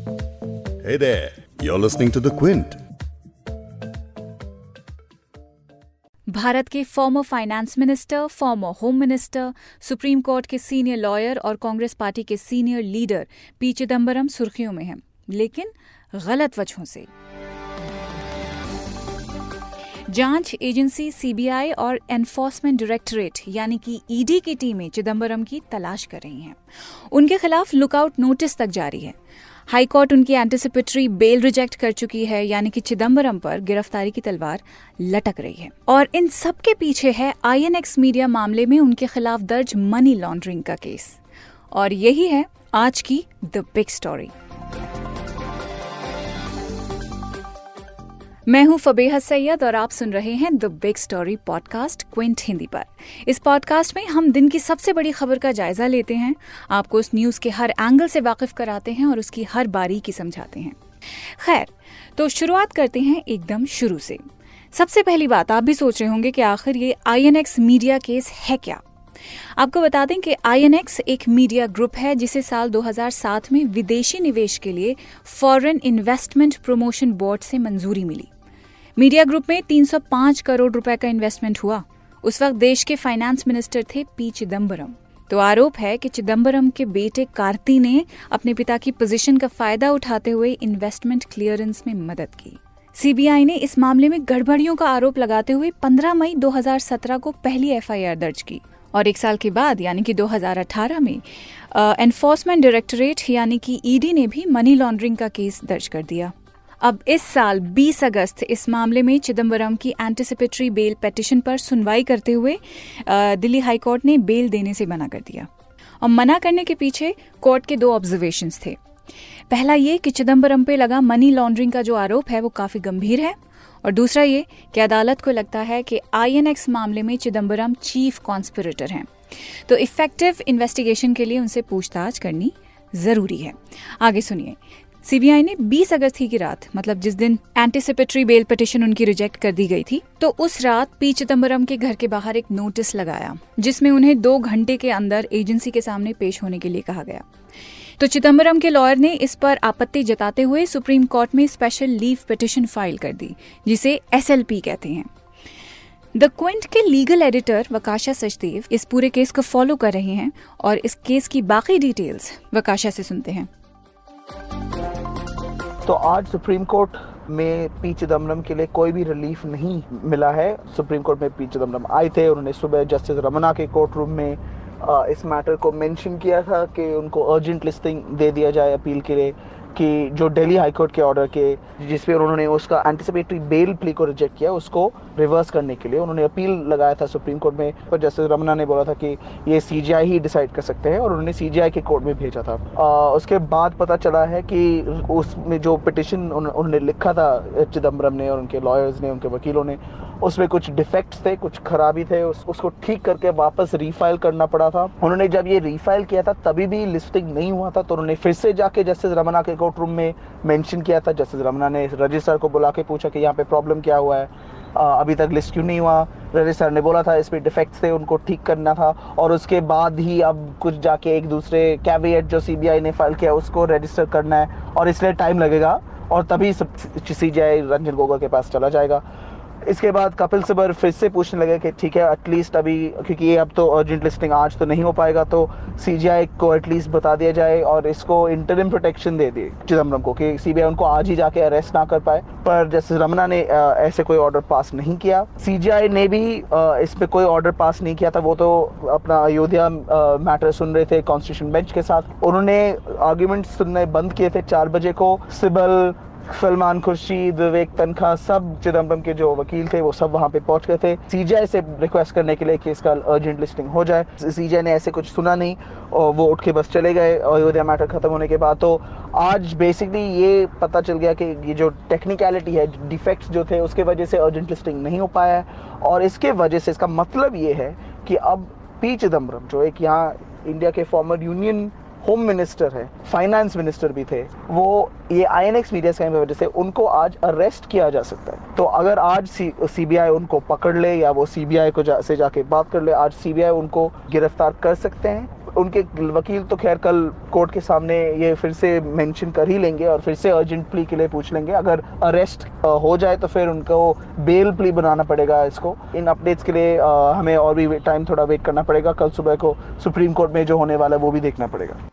Hey there, you're listening to The Quint. Bharat के former finance minister former home minister supreme court के senior lawyer और Congress party के senior leader P Chidambaram सुर्खियों में हैं लेकिन गलत वजहों से। जाँच एजेंसी सीबीआई और एनफोर्समेंट डायरेक्टरेट यानी कि ईडी की टीमें चिदम्बरम की तलाश कर रही हैं। उनके खिलाफ लुकआउट नोटिस तक जारी है। हाईकोर्ट उनकी एंटिसिपेटरी बेल रिजेक्ट कर चुकी है, यानी कि चिदम्बरम पर गिरफ्तारी की तलवार लटक रही है। और इन सब के पीछे है आईएनएक्स मीडिया मामले में उनके खिलाफ दर्ज मनी लॉन्ड्रिंग का केस। और यही है आज की द बिग स्टोरी मैं हूँ फबेहा सैयद और आप सुन रहे हैं the big story podcast Quint Hindi पर। इस पॉडकास्ट में हम दिन की सबसे बड़ी खबर का जायजा लेते हैं। आपको उस न्यूज़ के हर एंगल से वाकिफ कराते हैं और उसकी हर बारीकी समझाते हैं। खैर तो शुरुआत करते हैं एकदम शुरू से। सबसे पहली बात, आप भी सोच रहे होंगे कि आखिर ये आईएनएक्स मीडिया केस है क्या? आपको बता दें कि आईएनएक्स एक मीडिया ग्रुप है जिसे साल 2007 में विदेशी निवेश के लिए फॉरेन इन्वेस्टमेंट प्रमोशन बोर्ड से मंजूरी मिली। मीडिया ग्रुप में 305 करोड़ रुपए का इन्वेस्टमेंट हुआ। उस वक्त देश के फाइनेंस मिनिस्टर थे पी चिदम्बरम तो आरोप है कि चिदम्बरम के बेटे कार्ति ने अपने पिता की पोजीशन का फ़ायदा उठाते हुए इन्वेस्टमेंट क्लियरेंस में मदद की। सीबीआई ने इस मामले में गड़बड़ियों का आरोप लगाते हुए 15 मई 2017 को पहली एफआईआर दर्ज की। और एक साल के बाद, यानी कि 2018 में एनफोर्समेंट डायरेक्टोरेट यानी कि ईडी ने भी मनी लॉन्ड्रिंग का केस दर्ज कर दिया। अब इस साल 20 अगस्त इस मामले में चिदम्बरम की एंटिसिपेटरी बेल पेटिशन पर सुनवाई करते हुए दिल्ली हाईकोर्ट ने बेल देने से मना कर दिया। और मना करने के पीछे कोर्ट के दो ऑब्जर्वेशन थे। पहला ये कि चिदम्बरम पे लगा मनी लॉन्ड्रिंग का जो आरोप है, वो काफ़ी गंभीर है। और दूसरा ये कि अदालत को लगता है कि आईएनएक्स मामले में चिदम्बरम चीफ कॉन्स्पिरेटर हैं। तो इफ़ेक्टिव इन्वेस्टिगेशन के लिए उनसे पूछताछ करनी ज़रूरी है। आगे सुनिए। सीबीआई ने 20 अगस्त ही की रात मतलब जिस दिन एंटीसिपेटरी बेल पिटिशन उनकी रिजेक्ट कर दी गई थी तो उस रात पी चिदम्बरम के घर के बाहर एक नोटिस लगाया, जिसमें उन्हें दो घंटे के अंदर एजेंसी के सामने पेश होने के लिए कहा गया। तो चिदम्बरम के लॉयर ने इस पर आपत्ति जताते हुए सुप्रीम कोर्ट में स्पेशल लीव पिटिशन फ़ाइल कर दी, जिसे एसएलपी कहते हैं। द क्विंट के लीगल एडिटर वकाशा सचदेव, इस पूरे केस को फॉलो कर रहे हैं और इस केस की बाकी डिटेल्स वकाशा से सुनते हैं। तो आज सुप्रीम कोर्ट में पी चिदम्बरम के लिए कोई भी रिलीफ नहीं मिला है। सुप्रीम कोर्ट में पी चिदम्बरम आए थे, उन्होंने सुबह जस्टिस रमना के कोर्ट रूम में इस मैटर को मेंशन किया था कि उनको अर्जेंट लिस्टिंग दे दिया जाए अपील के लिए। कि जो दिल्ली हाईकोर्ट के ऑर्डर के जिसपे उन्होंने उसका एंटिसिपेटरी बेल प्ली को रिजेक्ट किया उसको रिवर्स करने के लिए उन्होंने अपील लगाया था सुप्रीम कोर्ट में। पर जस्टिस रमना ने बोला था कि ये सीजीआई ही डिसाइड कर सकते हैं और उन्होंने सीजीआई के कोर्ट में भेजा था। आ, उसके बाद पता चला है कि उसमें जो पिटिशन उन, उन्होंने लिखा था चिदम्बरम ने और उनके लॉयर्स ने उनके वकीलों ने उसमें कुछ डिफेक्ट्स थे कुछ खराबी थे उस, उसको ठीक करके वापस रीफाइल करना पड़ा था। उन्होंने जब ये रीफाइल किया था तभी भी लिस्टिंग नहीं हुआ था तो उन्होंने फिर से जाके जस्टिस रमना के कोर्ट रूम में मैंशन किया था। जस्टिस रमना ने रजिस्टर को बुला के पूछा कि यहाँ पे प्रॉब्लम क्या हुआ है। आ, अभी तक लिस्ट क्यों नहीं हुआ? रजिस्टर ने बोला था इस पर डिफेक्ट्स थे उनको ठीक करना था। और उसके बाद ही अब कुछ जाके एक दूसरे कैविएट जो सीबीआई ने फ़ाइल किया उसको रजिस्टर करना है। और इसलिए टाइम लगेगा और तभी सब सीजी रंजन गोगोई के पास चला जाएगा। इसके बाद कपिल सिबर फिर से पूछने लगे कि ठीक है एटलीस्ट अभी क्योंकि ये अब तो अर्जेंट लिस्टिंग आज तो नहीं हो पाएगा तो सीजीआई को एटलीस्ट बता दिया जाए और इसको इंटरिम प्रोटेक्शन दे दिए चिदम्बरम को कि सीबीआई उनको आज ही जाके अरेस्ट ना कर पाए। पर जैसे रमना ने आ, ऐसे कोई ऑर्डर पास नहीं किया। सीजीआई ने भी आ, इस पर कोई ऑर्डर पास नहीं किया था वो तो अपना अयोध्या मैटर सुन रहे थे कॉन्स्टिट्यूशन बेंच के साथ। उन्होंने आर्ग्यूमेंट सुनने बंद किए थे चार बजे को। सिबल सलमान खुर्शीद, विवेक तनखा, सब चिदम्बरम के जो वकील थे, वो सब वहाँ पे पहुँच गए थे। सीजीआई से रिक्वेस्ट करने के लिए कि इसका अर्जेंट लिस्टिंग हो जाए। सीजीआई ने ऐसे कुछ सुना नहीं और वो उठ के बस चले गए अयोध्या मैटर खत्म होने के बाद तो आज बेसिकली ये पता चल गया कि ये जो टेक्निकलिटी है डिफेक्ट्स जो थे, उसके वजह से अर्जेंट लिस्टिंग नहीं हो पाया है। और इसके वजह से इसका मतलब ये है कि अब पी चिदम्बरम जो एक यहाँ इंडिया के फॉर्मर यूनियन होम मिनिस्टर है फाइनेंस मिनिस्टर भी थे वो ये I N X media scam की वजह से उनको आज अरेस्ट किया जा सकता है। तो अगर आज सी बी आई उनको पकड़ ले या वो सी बी आई को जा, से जाके बात कर ले आज सी बी आई उनको गिरफ़्तार कर सकते हैं। उनके वकील तो खैर कल कोर्ट के सामने ये फिर से मेंशन कर ही लेंगे और फिर से अर्जेंट प्ली के लिए पूछ लेंगे। अगर अरेस्ट हो जाए तो फिर उनको बेल प्ली बनाना पड़ेगा इसको। इन अपडेट्स के लिए हमें और भी टाइम थोड़ा वेट करना पड़ेगा। कल सुबह को सुप्रीम कोर्ट में जो होने वाला है वो भी देखना पड़ेगा।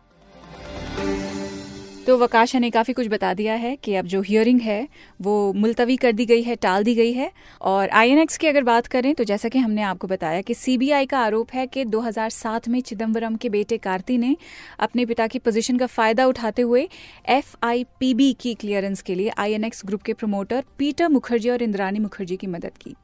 तो वकाशा ने काफ़ी कुछ बता दिया है कि अब जो हियरिंग है, वो मुलतवी कर दी गई है, टाल दी गई है। और आईएनएक्स की अगर बात करें तो जैसा कि हमने आपको बताया कि सीबीआई का आरोप है कि 2007 में चिदम्बरम के बेटे कार्ति ने अपने पिता की पोजीशन का फ़ायदा उठाते हुए एफआईपीबी की क्लियरेंस के लिए आईएनएक्स ग्रुप के प्रमोटर पीटर मुखर्जी और इंद्रानी मुखर्जी की मदद की।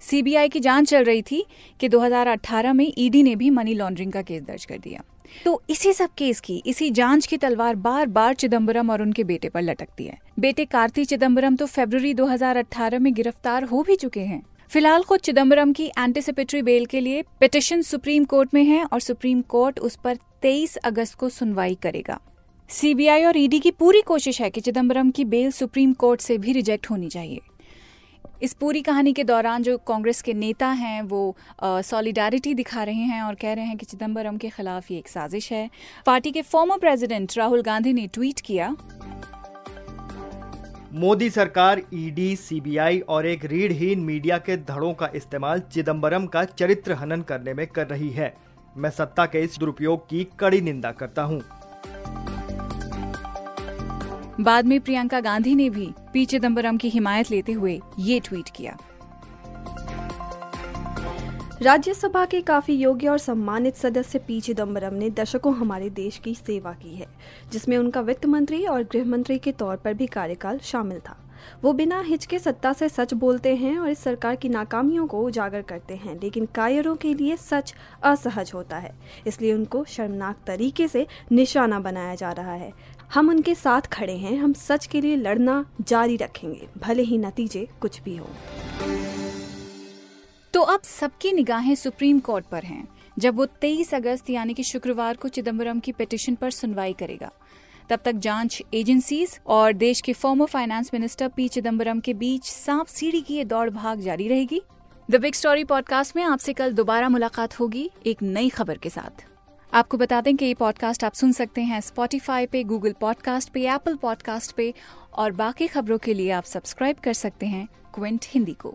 सीबीआई की जाँच चल रही थी कि 2018 में ईडी ने भी मनी लॉन्ड्रिंग का केस दर्ज कर दिया। तो इसी सब केस की, इसी जाँच की तलवार बार बार चिदम्बरम और उनके बेटे पर लटकती है। बेटे कार्ति चिदम्बरम तो फरवरी 2018 में गिरफ़्तार हो भी चुके हैं। फ़िलहाल खुद चिदम्बरम की एंटीसिपेटरी बेल के लिए पिटिशन सुप्रीम कोर्ट में है और सुप्रीम कोर्ट उस पर 23 अगस्त को सुनवाई करेगा। सीबीआई और ईडी की पूरी कोशिश है कि चिदम्बरम की बेल सुप्रीम कोर्ट से भी रिजेक्ट होनी चाहिए। इस पूरी कहानी के दौरान जो कांग्रेस के नेता हैं, वो सॉलिडारिटी दिखा रहे हैं और कह रहे हैं कि चिदम्बरम के खिलाफ ये एक साजिश है। पार्टी के फॉर्मर प्रेसिडेंट राहुल गांधी ने ट्वीट किया। मोदी सरकार, ईडी, सीबीआई और एक रीढ़हीन मीडिया के धड़ों का इस्तेमाल चिदम्बरम का चरित्र हनन करने में कर रही है। मैं सत्ता के इस दुरुपयोग की कड़ी निंदा करता हूँ। बाद में प्रियंका गांधी ने भी पी चिदम्बरम की हिमायत लेते हुए ये ट्वीट किया। राज्यसभा के काफ़ी योग्य और सम्मानित सदस्य पी चिदम्बरम ने दशकों हमारे देश की सेवा की है, जिसमें उनका वित्त मंत्री और गृह मंत्री के तौर पर भी कार्यकाल शामिल था। वो बिना हिचके सत्ता से सच बोलते हैं और इस सरकार की नाकामियों को उजागर करते हैं, लेकिन कायरों के लिए सच असहज होता है, इसलिए उनको शर्मनाक तरीके से निशाना बनाया जा रहा है। हम उनके साथ खड़े हैं, हम सच के लिए लड़ना जारी रखेंगे, भले ही नतीजे कुछ भी हो। तो अब सबकी निगाहें सुप्रीम कोर्ट पर हैं, जब वो 23 अगस्त यानी कि शुक्रवार को चिदम्बरम की पिटिशन पर सुनवाई करेगा। तब तक जाँच एजेंसीज और देश के former finance minister P Chidambaram के बीच सांप सीढ़ी की ये दौड़ भाग जारी रहेगी। द बिग स्टोरी पॉडकास्ट में आपसे कल दोबारा मुलाकात होगी एक नई खबर के साथ। आपको बता दें कि ये पॉडकास्ट आप सुन सकते हैं स्पॉटिफाई पे गूगल पॉडकास्ट पे एप्पल पॉडकास्ट पे और बाकी खबरों के लिए आप सब्सक्राइब कर सकते हैं क्विंट हिंदी को।